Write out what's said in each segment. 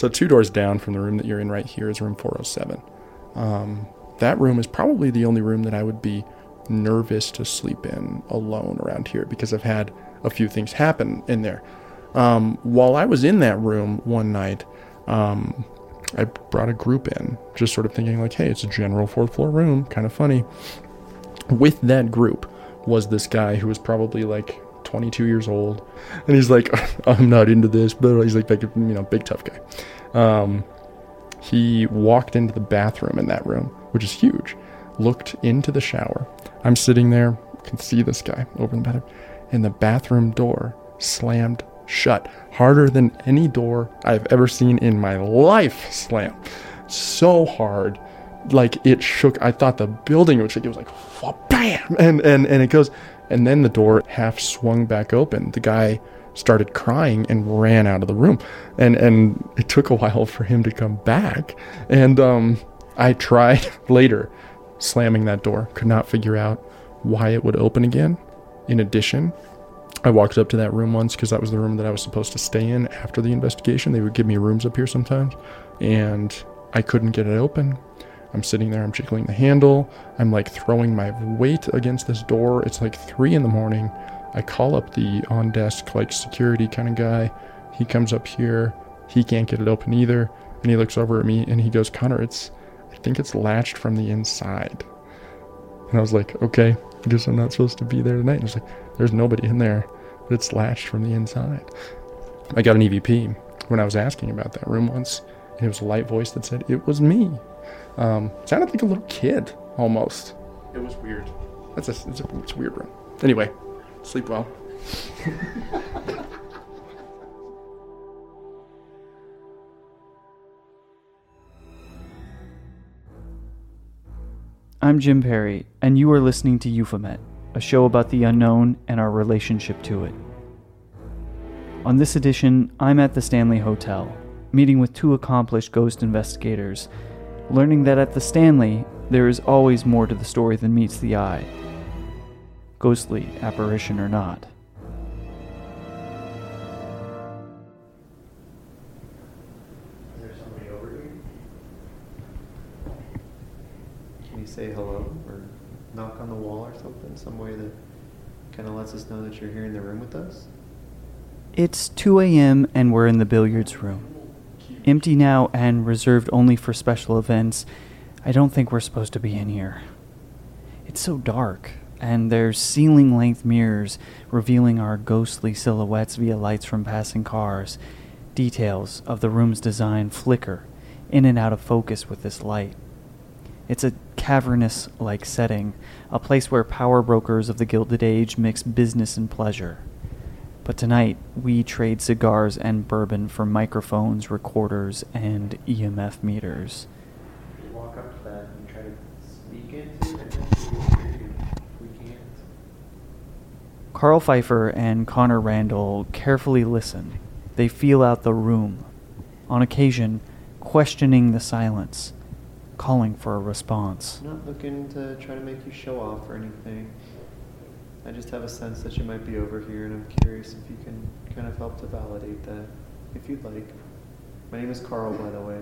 So two doors down from the room that you're in right here is room 407. Um, that room is probably the only room that I would be nervous to sleep in alone around here because I've had a few things happen in there. Um, while I was in that room one night, um, I brought a group in, just sort of thinking like, hey, it's a general fourth floor room, kind of funny. With that group was this guy who was probably like 22 years old, and he's like, I'm not into this, but he's like, like you know, big tough guy. Um, he walked into the bathroom in that room, which is huge, looked into the shower. I'm sitting there, can see this guy over in the bathroom, and the bathroom door slammed shut harder than any door I've ever seen in my life slam. So hard. Like it shook. I thought the building would shake. It was like bam, and and and it goes, and then the door half swung back open. The guy started crying and ran out of the room, and and it took a while for him to come back. And um, I tried later, slamming that door. Could not figure out why it would open again. In addition, I walked up to that room once because that was the room that I was supposed to stay in after the investigation. They would give me rooms up here sometimes, and I couldn't get it open. I'm sitting there, I'm jiggling the handle, I'm like throwing my weight against this door. It's like three in the morning. I call up the on desk, like security kind of guy. He comes up here, he can't get it open either. And he looks over at me and he goes, Connor, it's, I think it's latched from the inside. And I was like, okay, I guess I'm not supposed to be there tonight. And it's like, there's nobody in there, but it's latched from the inside. I got an EVP when I was asking about that room once, and it was a light voice that said, it was me. Um, sounded like a little kid almost. It was weird. That's a, it's a, it's a weird room. Anyway, sleep well. I'm Jim Perry, and you are listening to Euphomet, a show about the unknown and our relationship to it. On this edition, I'm at the Stanley Hotel, meeting with two accomplished ghost investigators, learning that at the Stanley, there is always more to the story than meets the eye, ghostly apparition or not. Is there somebody over here? Can you say hello or knock on the wall or something? Some way that kind of lets us know that you're here in the room with us? It's 2 a.m., and we're in the billiards room. Empty now and reserved only for special events. I don't think we're supposed to be in here. It's so dark, and there's ceiling length mirrors revealing our ghostly silhouettes via lights from passing cars. Details of the room's design flicker in and out of focus with this light. It's a cavernous like setting, a place where power brokers of the Gilded Age mix business and pleasure. But tonight, we trade cigars and bourbon for microphones, recorders, and EMF meters. You walk up to that and try to speak into it, and then see if we can- we can't. Karl Pfeiffer and Connor Randall carefully listen. They feel out the room, on occasion, questioning the silence, calling for a response. Not looking to try to make you show off or anything. I just have a sense that you might be over here, and I'm curious if you can kind of help to validate that, if you'd like. My name is Karl, by the way.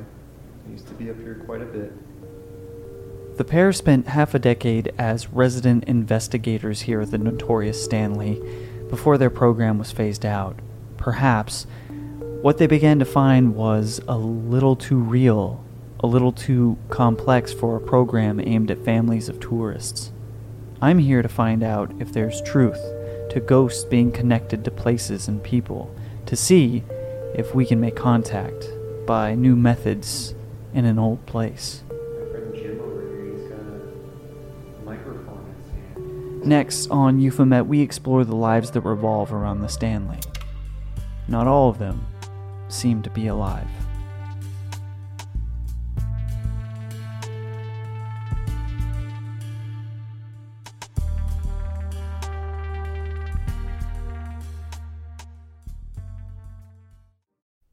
I used to be up here quite a bit. The pair spent half a decade as resident investigators here at the notorious Stanley before their program was phased out. Perhaps what they began to find was a little too real, a little too complex for a program aimed at families of tourists. I'm here to find out if there's truth to ghosts being connected to places and people, to see if we can make contact by new methods in an old place. Next, on Euphomet, we explore the lives that revolve around the Stanley. Not all of them seem to be alive.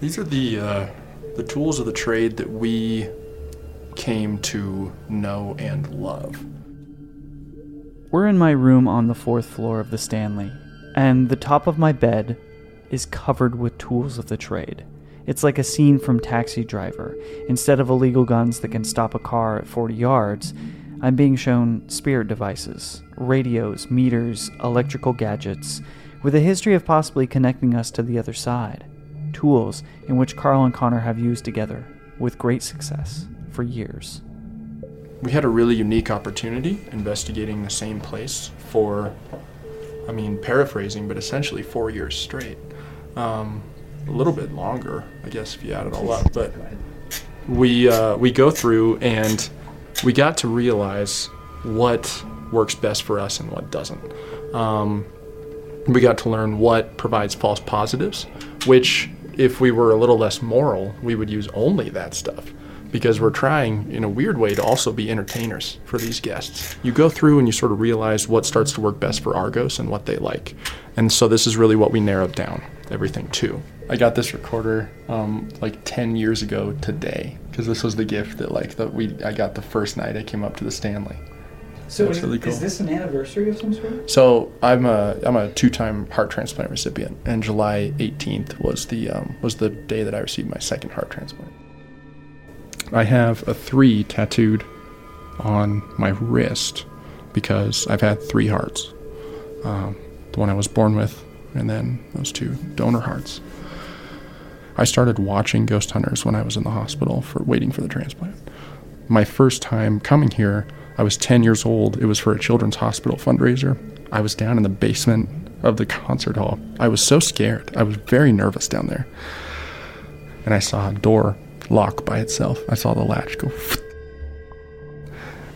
These are the uh, the tools of the trade that we came to know and love. We're in my room on the fourth floor of the Stanley, and the top of my bed is covered with tools of the trade. It's like a scene from Taxi Driver. Instead of illegal guns that can stop a car at 40 yards, I'm being shown spirit devices, radios, meters, electrical gadgets, with a history of possibly connecting us to the other side. Tools in which Karl and Connor have used together, with great success, for years. We had a really unique opportunity investigating the same place for, I mean, paraphrasing, but essentially four years straight. Um, a little bit longer, I guess, if you add it all up. But we uh, we go through and we got to realize what works best for us and what doesn't. Um, we got to learn what provides false positives, which, if we were a little less moral, we would use only that stuff because we're trying, in a weird way, to also be entertainers for these guests. You go through and you sort of realize what starts to work best for Argos and what they like. And so this is really what we narrowed down everything to. I got this recorder um, like 10 years ago today because this was the gift that like that we I got the first night I came up to the Stanley. So really cool. is this an anniversary of some sort? So I'm a I'm a two-time heart transplant recipient, and July 18th was the um, was the day that I received my second heart transplant. I have a three tattooed on my wrist because I've had three hearts. Um, the one I was born with, and then those two donor hearts. I started watching Ghost Hunters when I was in the hospital for waiting for the transplant. My first time coming here, I was 10 years old. It was for a children's hospital fundraiser. I was down in the basement of the concert hall. I was so scared. I was very nervous down there. And I saw a door lock by itself. I saw the latch go.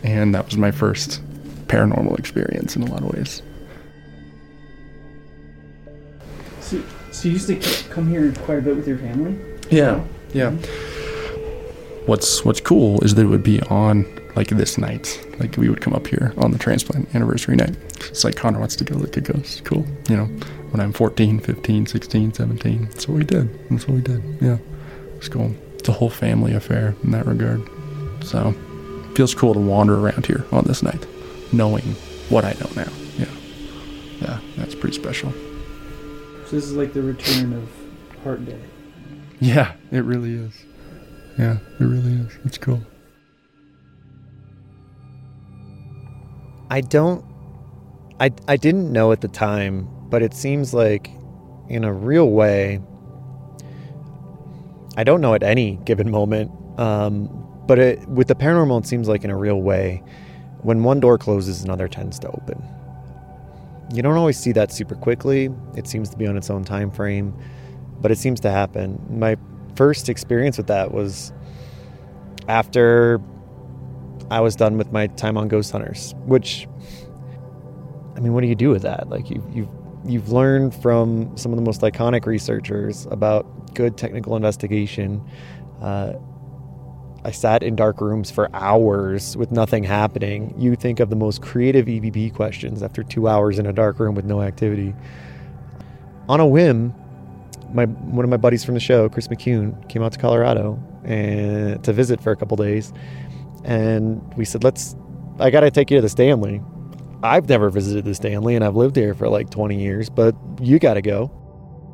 And that was my first paranormal experience in a lot of ways. So, so you used to come here quite a bit with your family? Yeah, yeah. Mm-hmm. What's What's cool is that it would be on like this night. Like we would come up here on the transplant anniversary night. It's like Connor wants to go like it goes. Cool. You know, when I'm 14, 15, 16, 17. That's what we did. That's what we did. Yeah. It's cool. It's a whole family affair in that regard. So, feels cool to wander around here on this night, knowing what I know now. Yeah. Yeah, that's pretty special. So this is like the return of Heart Day. Yeah, it really is. Yeah, it really is. It's cool. I don't I I didn't know at the time, but it seems like in a real way I don't know at any given moment. Um, but it, with the paranormal, it seems like in a real way, when one door closes, another tends to open. You don't always see that super quickly. It seems to be on its own time frame, but it seems to happen. My first experience with that was after I was done with my time on Ghost Hunters, which I mean, what do you do with that? Like you you've you've learned from some of the most iconic researchers about good technical investigation. Uh, I sat in dark rooms for hours with nothing happening. You think of the most creative EVP questions after two hours in a dark room with no activity. On a whim, my one of my buddies from the show, Chris McCune, came out to Colorado and to visit for a couple days, and we said, "Let's. I got to take you to the Stanley. I've never visited the Stanley, and I've lived here for like 20 years, but you got to go."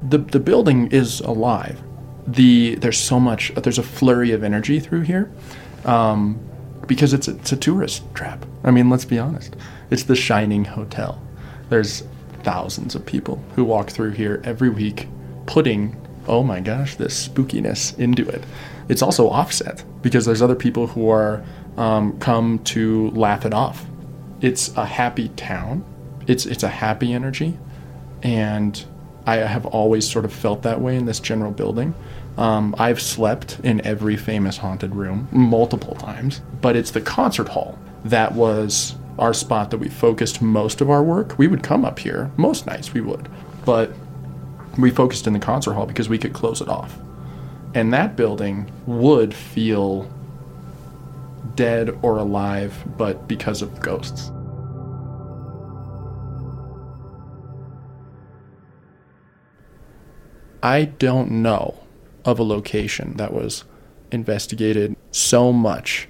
the the building is alive. The there's so much there's a flurry of energy through here, um, because it's a, it's a tourist trap. I mean, let's be honest. It's the shining hotel. There's thousands of people who walk through here every week putting, oh my gosh, this spookiness into it. It's also offset because there's other people who are um, come to laugh it off. It's a happy town. It's it's a happy energy, and I have always sort of felt that way in this general building. Um, I've slept in every famous haunted room multiple times, but it's the concert hall that was our spot that we focused most of our work. We would come up here most nights, we would, but we focused in the concert hall because we could close it off. And that building would feel dead or alive, but because of ghosts. I don't know of a location that was investigated so much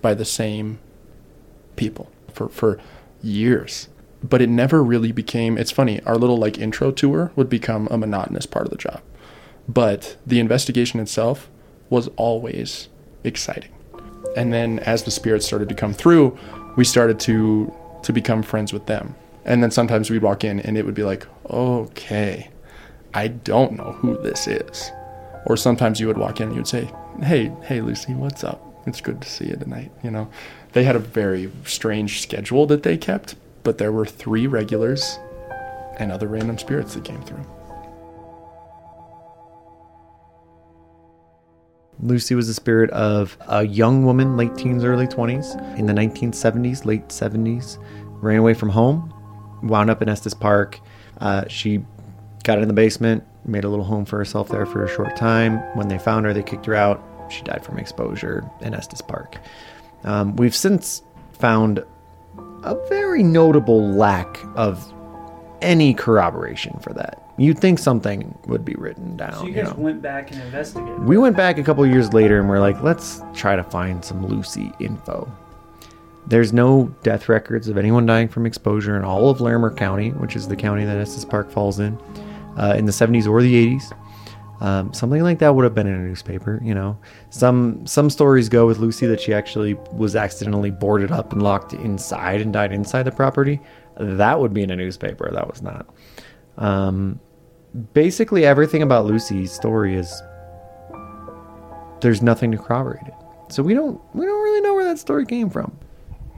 by the same people for, for years. But it never really became, it's funny, our little like intro tour would become a monotonous part of the job. But the investigation itself was always exciting. And then as the spirits started to come through, we started to to become friends with them. And then sometimes we'd walk in and it would be like, okay, I don't know who this is. Or sometimes you would walk in and you would say, hey, hey, Lucy, what's up? It's good to see you tonight. You know, they had a very strange schedule that they kept, but there were three regulars and other random spirits that came through. Lucy was the spirit of a young woman, late teens, early 20s, in the 1970s, late 70s, ran away from home, wound up in Estes Park. Uh, she got in the basement, made a little home for herself there for a short time. When they found her, they kicked her out. She died from exposure in Estes Park. Um, we've since found a very notable lack of any corroboration for that. You'd think something would be written down. So you you guys know? went back and investigated. We went back a couple years later and we're like, let's try to find some Lucy info. There's no death records of anyone dying from exposure in all of Larimer County, which is the county that Estes Park falls in, uh, in the 70s or the 80s. Um, something like that would have been in a newspaper, you know. Some some stories go with Lucy that she actually was accidentally boarded up and locked inside and died inside the property. That would be in a newspaper. That was not. Um, basically, everything about Lucy's story is there's nothing to corroborate it. So we don't we don't really know where that story came from.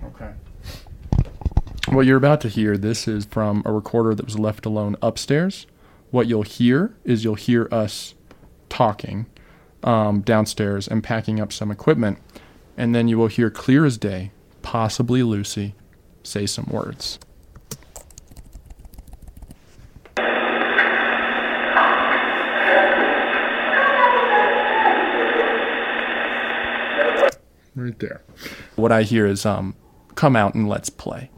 Okay. What you're about to hear, this is from a recorder that was left alone upstairs. What you'll hear is you'll hear us talking um, downstairs and packing up some equipment. And then you will hear clear as day, possibly Lucy, say some words. Right there. What I hear is um, come out and let's play.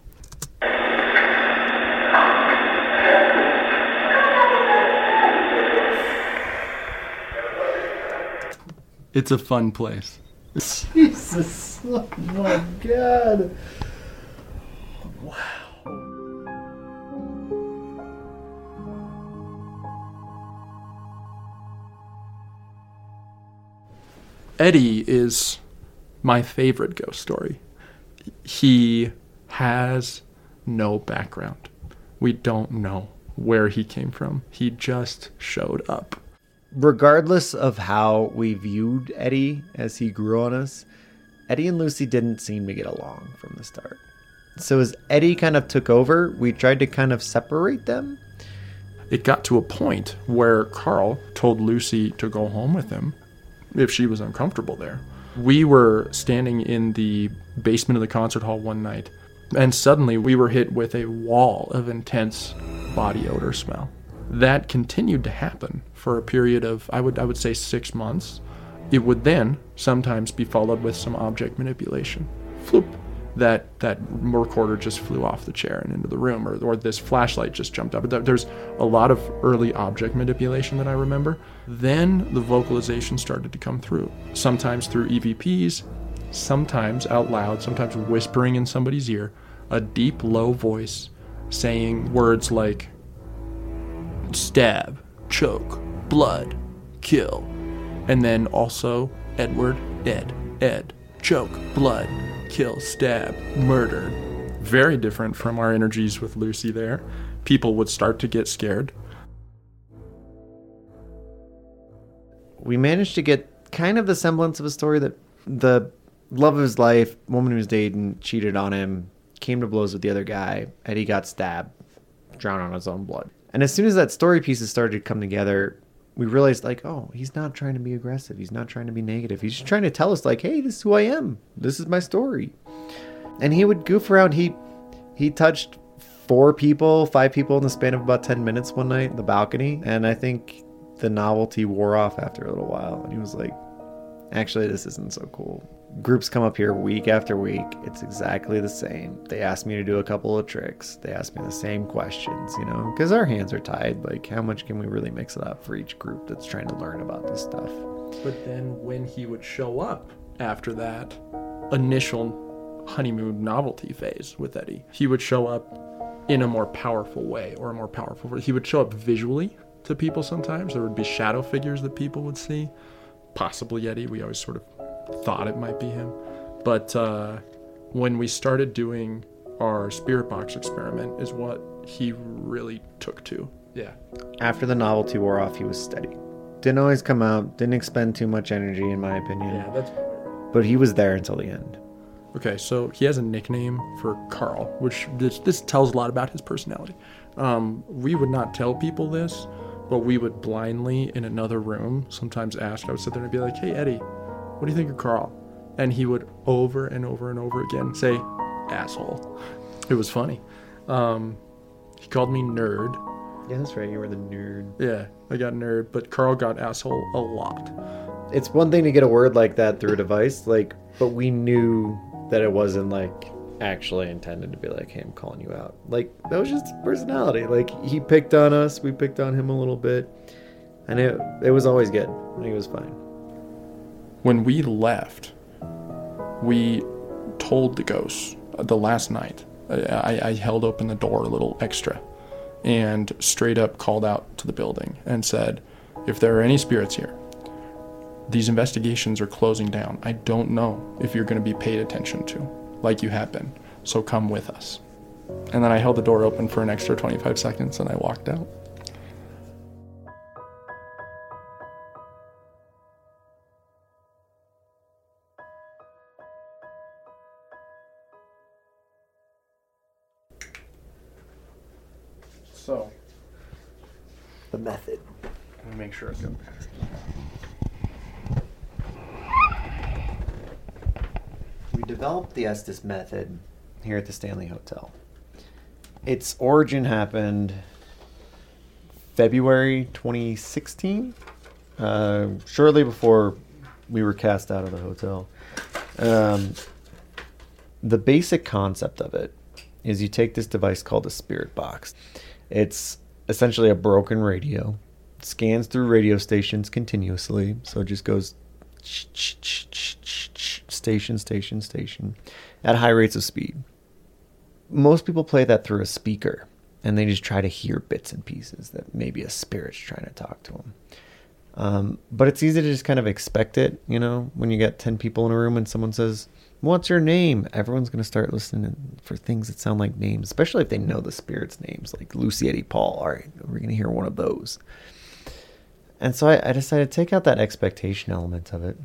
It's a fun place. Jesus. Oh my god. Wow. Eddie is my favorite ghost story. He has no background. We don't know where he came from. He just showed up. regardless of how we viewed Eddie as he grew on us, Eddie and Lucy didn't seem to get along from the start. So as Eddie kind of took over, we tried to kind of separate them. It got to a point where Karl told Lucy to go home with him if she was uncomfortable there. We were standing in the basement of the concert hall one night, and suddenly we were hit with a wall of intense body odor smell. That continued to happen for a period of I would I would say 6 months. It would then sometimes be followed with some object manipulation. Floop. That that recorder just flew off the chair and into the room, or, or this flashlight just jumped up. There's a lot of early object manipulation that I remember. Then the vocalization started to come through, sometimes through EVPs, sometimes out loud, sometimes whispering in somebody's ear, a deep, low voice saying words like stab, choke, blood, kill. And then also Edward, Ed, Ed, choke, blood, kill, stab, murder. Very different from our energies with Lucy there. People would start to get scared. We managed to get kind of the semblance of a story that the love of his life, woman who was dating, cheated on him, came to blows with the other guy. and he got stabbed, drowned on his own blood. And as soon as that story pieces started to come together, we realized like, oh, he's not trying to be aggressive. He's not trying to be negative. He's just trying to tell us like, hey, this is who I am. This is my story. And he would goof around. He he touched four people, five people in the span of about 10 minutes one night in the balcony. And I think the novelty wore off after a little while. And he was like, actually, this isn't so cool. Groups come up here week after week. It's exactly the same. They ask me to do a couple of tricks. They ask me the same questions, you know, because our hands are tied. Like, how much can we really mix it up for each group that's trying to learn about this stuff? But then when he would show up after that initial honeymoon novelty phase with Eddie, he would show up in a more powerful way or a more powerful he would show up visually to people sometimes there would be shadow figures that people would see possibly Eddie. we always sort of thought it might be him but uh, when we started doing our spirit box experiment is what he really took to yeah After the novelty wore off, he was steady. Didn't always come out, didn't expend too much energy, in my opinion. yeah that's But he was there until the end. Okay, so he has a nickname for Karl, which this, this tells a lot about his personality. Um, we would not tell people this, but we would blindly in another room sometimes ask. I would sit there and be like, "Hey Eddie, what do you think of Karl?" And he would over and over and over again say, "Asshole." It was funny. Um, he called me nerd. Yeah, that's right. You were the nerd. Yeah, I got nerd, but Karl got asshole a lot. It's one thing to get a word like that through a device, like, but we knew that it wasn't like actually intended to be like, "Hey, I'm calling you out." Like that was just personality. Like he picked on us, we picked on him a little bit, and it it was always good. He was fine. when we left, we told the ghosts uh, the last night. I, I, I held open the door a little extra and straight up called out to the building and said, if there are any spirits here, these investigations are closing down. I don't know if you're going to be paid attention to, like you have been. So come with us. And then I held the door open for an extra 25 seconds and I walked out. So, The method. let me make sure I've got batteries. We developed the Estes method here at the Stanley Hotel. Its origin happened February 2016, uh, shortly before we were cast out of the hotel. Um, the basic concept of it is you take this device called a spirit box. It's essentially a broken radio. Scans through radio stations continuously, so it just goes station, station, station at high rates of speed. Most people play that through a speaker and they just try to hear bits and pieces that maybe a spirit's trying to talk to them. Um, but it's easy to just kind of expect it, you know, when you get 10 people in a room and someone says, What's your name? Everyone's going to start listening for things that sound like names, especially if they know the spirit's names, like Lucy Eddie Paul. All right, we're going to hear one of those. And so I, I decided to take out that expectation element of it.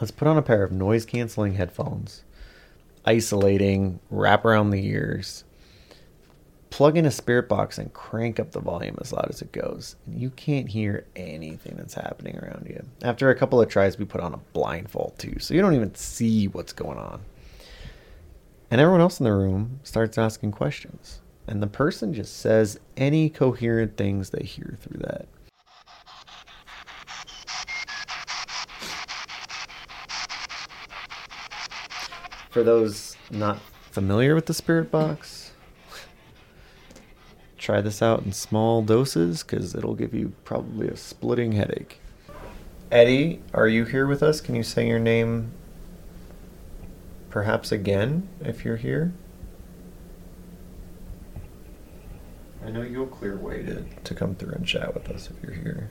Let's put on a pair of noise canceling headphones, isolating, wrap around the ears, plug in a spirit box and crank up the volume as loud as it goes. And you can't hear anything that's happening around you. After a couple of tries, we put on a blindfold too, so you don't even see what's going on. And everyone else in the room starts asking questions. And the person just says any coherent things they hear through that. For those not familiar with the spirit box, try this out in small doses because it'll give you probably a splitting headache. Eddie, are you here with us? Can you say your name perhaps again if you're here? I know you'll clear way to, to come through and chat with us if you're here.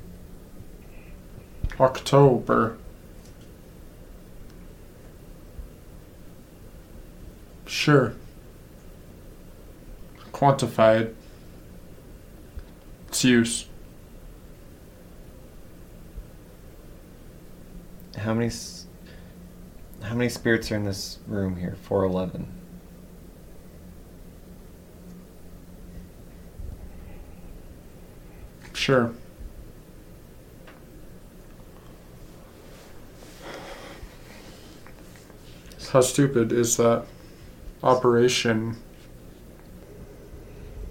October. Sure. Quantified. Its use. how many s- how many spirits are in this room here? 411. Sure. How stupid is that operation?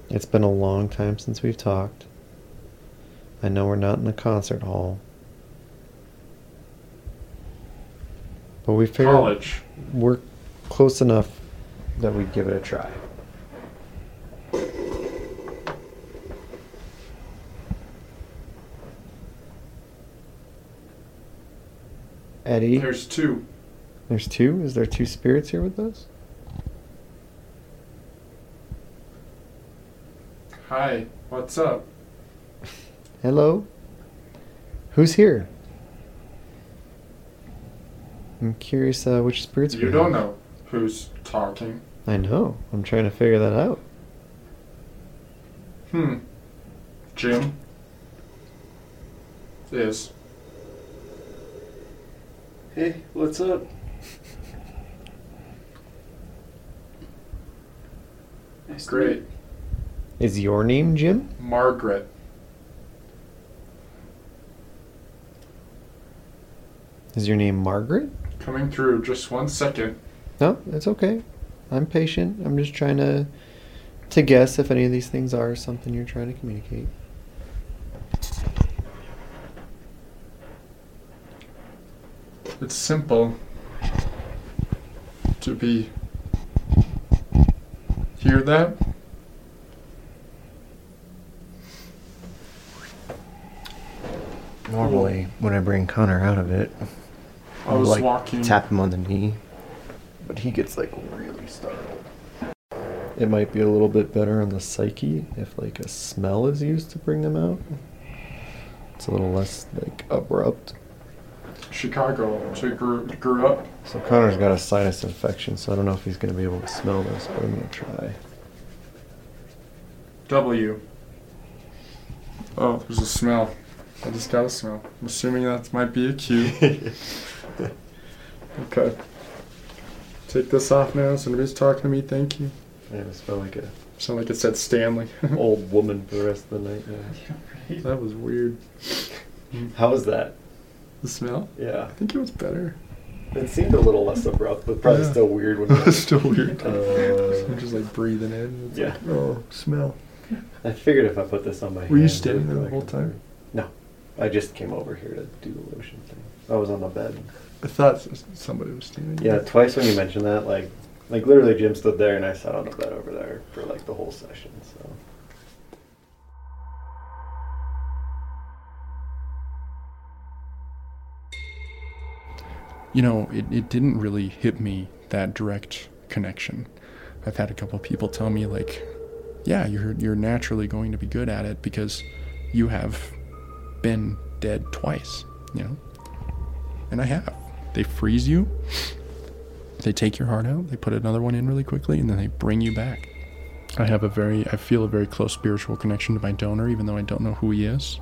It's been a long time since we've talked. I know we're not in a concert hall. But we figured College. we're close enough that we'd give it a try. Eddie, There's two. there's two? Is there two spirits here with us? Hi, what's up? Hello? Who's here? I'm curious uh, which spirits You have. don't know who's talking. I know. I'm trying to figure that out. Hmm. Jim is. Hey, what's up? Nice to Great. Is your name Jim? Margaret. Is your name Margaret? Coming through just one second. No, it's okay. I'm patient. I'm just trying to to guess if any of these things are something you're trying to communicate. It's simple to be. Hear that? Normally, when I bring Connor out of it, I was walking. tap him on the knee, but he gets like really startled. It might be a little bit better on the psyche if like a smell is used to bring them out. It's a little less like abrupt. Chicago. So you grew, grew up. So Connor's got a sinus infection, so I don't know if he's gonna be able to smell this, but I'm gonna try. W. Oh, there's a smell. I just got a smell. I'm assuming that might be a cue. okay. Take this off now. Somebody's talking to me. Thank you. I just smell like a Sound like it said Stanley. old woman for the rest of the night. Yeah. that was weird. How was that? The smell? Yeah. I think it was better. It seemed a little less abrupt, but probably Yeah. still weird when It's still weird. Uh, I'm just like breathing in. It's yeah. like, oh, smell. I figured if I put this on my head. Were you hand, standing there the whole back time? And- No. I just came over here to do the lotion thing. I was on the bed. I thought s- somebody was standing. Yeah, there. twice when you mentioned that, like, like literally Jim stood there and I sat on the bed over there for like the whole session. So You know, it, it didn't really hit me that direct connection. I've had a couple people tell me like, yeah, you're you're naturally going to be good at it because you have been dead twice, you know? And I have. They freeze you. They take your heart out, they put another one in really quickly and then they bring you back. I have a very I feel a very close spiritual connection to my donor even though I don't know who he is.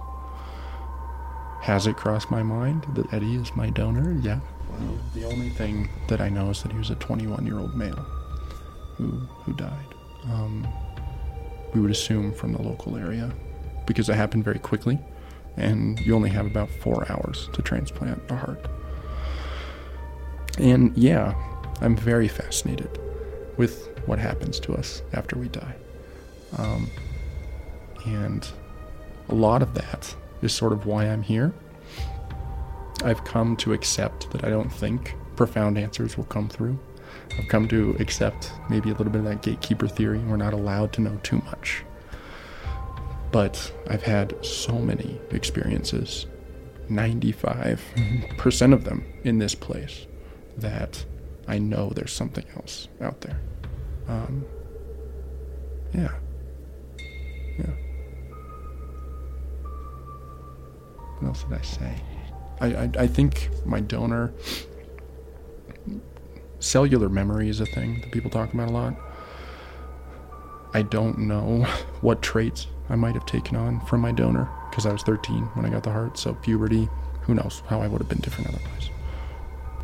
Has it crossed my mind that Eddie is my donor? Yeah. The only thing that I know is that he was a 21 year old male who who died. Um, we would assume from the local area because it happened very quickly, and you only have about four hours to transplant a heart. And yeah, I'm very fascinated with what happens to us after we die. Um, and a lot of that is sort of why I'm here. I've come to accept that I don't think profound answers will come through. I've come to accept maybe a little bit of that gatekeeper theory. We're not allowed to know too much. But I've had so many experiences, 95% of them in this place, that I know there's something else out there. Um, yeah. Yeah. What else did I say? I, I, I think my donor cellular memory is a thing that people talk about a lot. I don't know what traits I might have taken on from my donor because I was 13 when I got the heart. So puberty, who knows how I would have been different otherwise.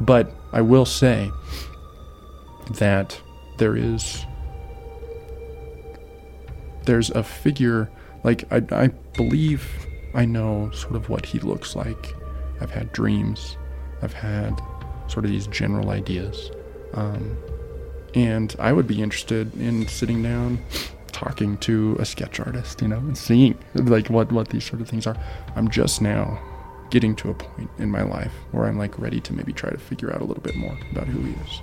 But I will say that there is there's a figure like I, I believe I know sort of what he looks like. I've had dreams. I've had sort of these general ideas. Um, and I would be interested in sitting down, talking to a sketch artist, you know, and seeing like what, what these sort of things are. I'm just now getting to a point in my life where I'm like ready to maybe try to figure out a little bit more about who he is.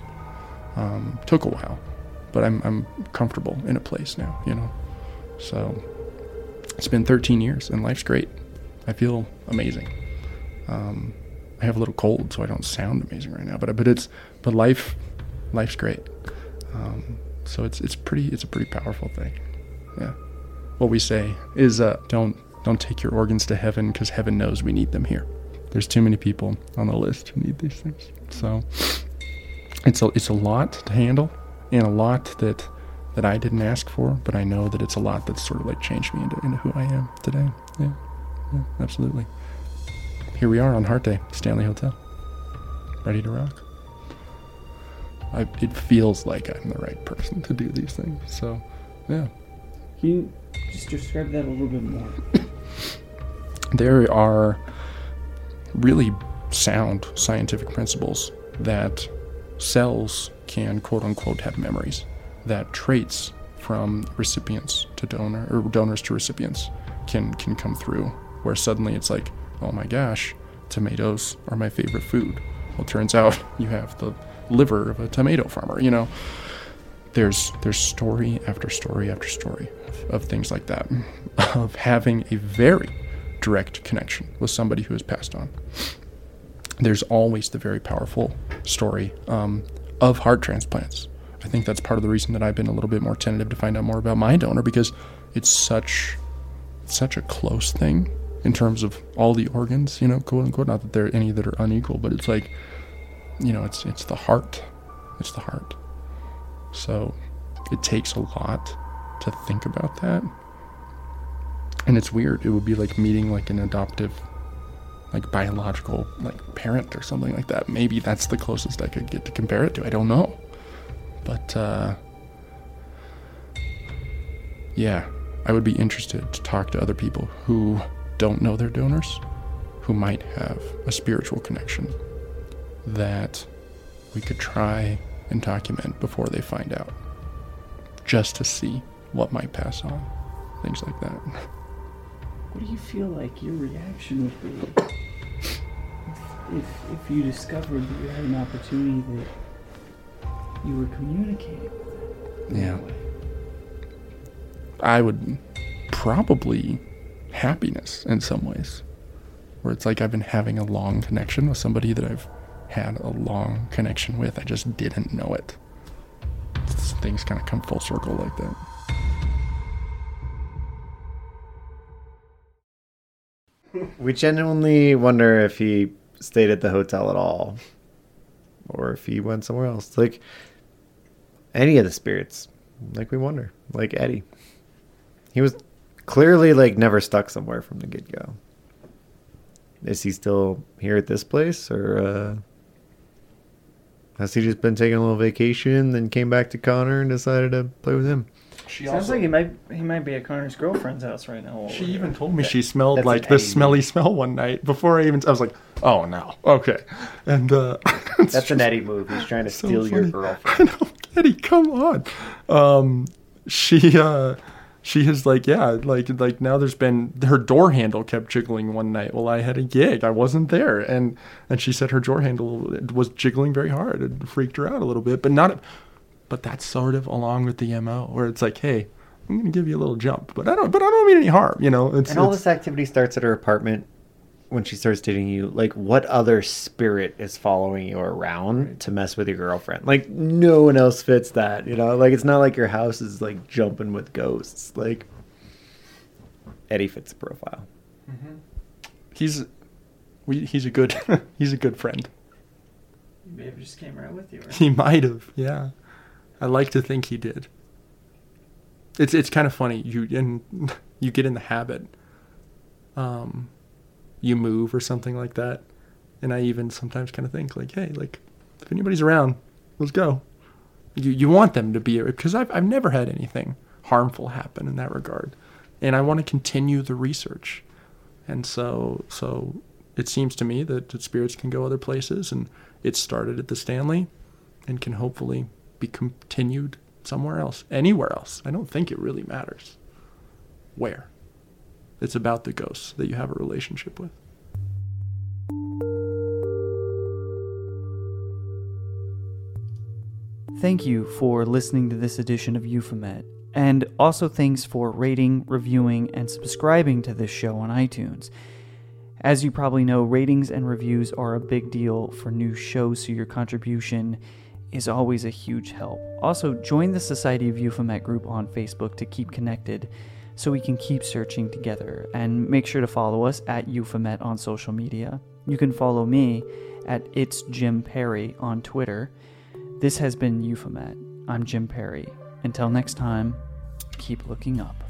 Um, took a while, but I'm, I'm comfortable in a place now, you know. So it's been 13 years and life's great. I feel amazing. Um, I have a little cold, so I don't sound amazing right now. But but it's but life, life's great. Um, so it's it's pretty it's a pretty powerful thing. Yeah. What we say is uh, don't don't take your organs to heaven because heaven knows we need them here. There's too many people on the list who need these things. So it's a it's a lot to handle and a lot that that I didn't ask for, but I know that it's a lot that's sort of like changed me into, into who I am today. Yeah, yeah, absolutely. Here we are on Heart Day, Stanley Hotel, ready to rock. I, it feels like I'm the right person to do these things. So, yeah. Can you just describe that a little bit more? There are really sound scientific principles that cells can quote unquote have memories, that traits from recipients to donor or donors to recipients can can come through where suddenly it's like, oh my gosh, tomatoes are my favorite food. Well, turns out you have the liver of a tomato farmer, you know. There's there's story after story after story of, things like that, of having a very direct connection with somebody who has passed on. There's always the very powerful story um, of heart transplants. I think that's part of the reason that I've been a little bit more tentative to find out more about my donor because it's such such a close thing in terms of all the organs, you know, quote unquote. Not that there are any that are unequal, but it's like, you know, it's it's the heart. It's the heart. So it takes a lot to think about that. And it's weird. It would be like meeting like an adoptive like biological like parent or something like that. Maybe that's the closest I could get to compare it to. I don't know. But uh yeah, I would be interested to talk to other people who don't know their donors, who might have a spiritual connection that we could try and document before they find out, just to see what might pass on, things like that. What do you feel like your reaction would be if, if, you discovered that you had an opportunity that you were communicating? Yeah. I would probably happiness in some ways, where it's like I've been having a long connection with somebody that I've had a long connection with. I just didn't know it. Things kind of come full circle like that. We genuinely wonder if he stayed at the hotel at all, or if he went somewhere else. Like any of the spirits, like we wonder. Like Eddie, he was clearly like never stuck somewhere from the get go. Is he still here at this place, or uh, has he just been taking a little vacation, then came back to Connor and decided to play with him? She Sounds like he might he might be at Connor's girlfriend's house right now. She even told me she smelled That's like an the smelly smell one night before I even. I was like, "Oh no, okay." And uh, it's That's an Eddie move. He's trying to so steal your funny. girlfriend. I know, Eddie, come on. Um, she uh, she is like yeah, like like now there's been her door handle kept jiggling one night while I had a gig. I wasn't there, and and she said her door handle was jiggling very hard. It freaked her out a little bit, but not. But that's sort of along with the mo, where it's like, hey, I'm gonna give you a little jump, but I don't, but I don't mean any harm, you know. It's, And all it's- this activity starts at her apartment when she starts dating you. Like, what other spirit is following you around to mess with your girlfriend? Like, no one else fits that, you know? Like, it's not like your house is like jumping with ghosts. Like, Eddie fits the profile. he's we, he's a good he's a good friend. You may have just came right with you. Right? He might have, yeah. I like to think he did. It's it's kind of funny. You and you get in the habit. Um, you move or something like that, and I even sometimes kind of think like, hey, like if anybody's around, let's go. You you want them to be because I've I've never had anything harmful happen in that regard, and I want to continue the research, and so so it seems to me that, that spirits can go other places, and it started at the Stanley, and can hopefully be continued somewhere else, anywhere else. I don't think it really matters where. It's about the ghosts that you have a relationship with. Thank you for listening to this edition of Euphomet, and also thanks for rating, reviewing, and subscribing to this show on iTunes. As you probably know, ratings and reviews are a big deal for new shows, so your contribution is always a huge help. Also, join the Society of Euphomet group on Facebook to keep connected so we can keep searching together. And make sure to follow us at Euphomet on social media. You can follow me at It's Jim Perry on Twitter. This has been Euphomet. I'm Jim Perry. Until next time, keep looking up.